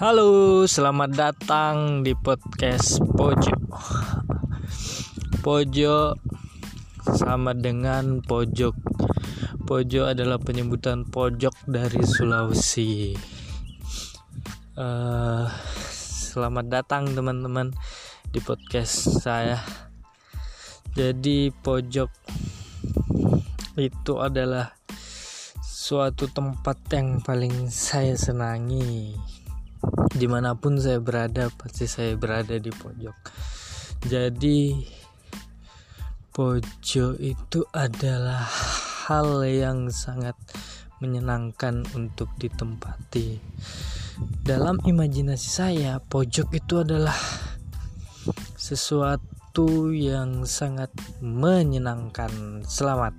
Halo, selamat datang di podcast Pojo. Pojo sama dengan pojok. Pojo adalah penyebutan pojok dari Sulawesi. Uh, selamat datang teman-teman di podcast saya. Jadi pojok itu adalah suatu tempat yang paling saya senangi di mana pun saya berada pasti saya berada di pojok. Jadi pojok itu adalah hal yang sangat menyenangkan untuk ditempati. Dalam imajinasi saya pojok itu adalah sesuatu yang sangat menyenangkan. Selamat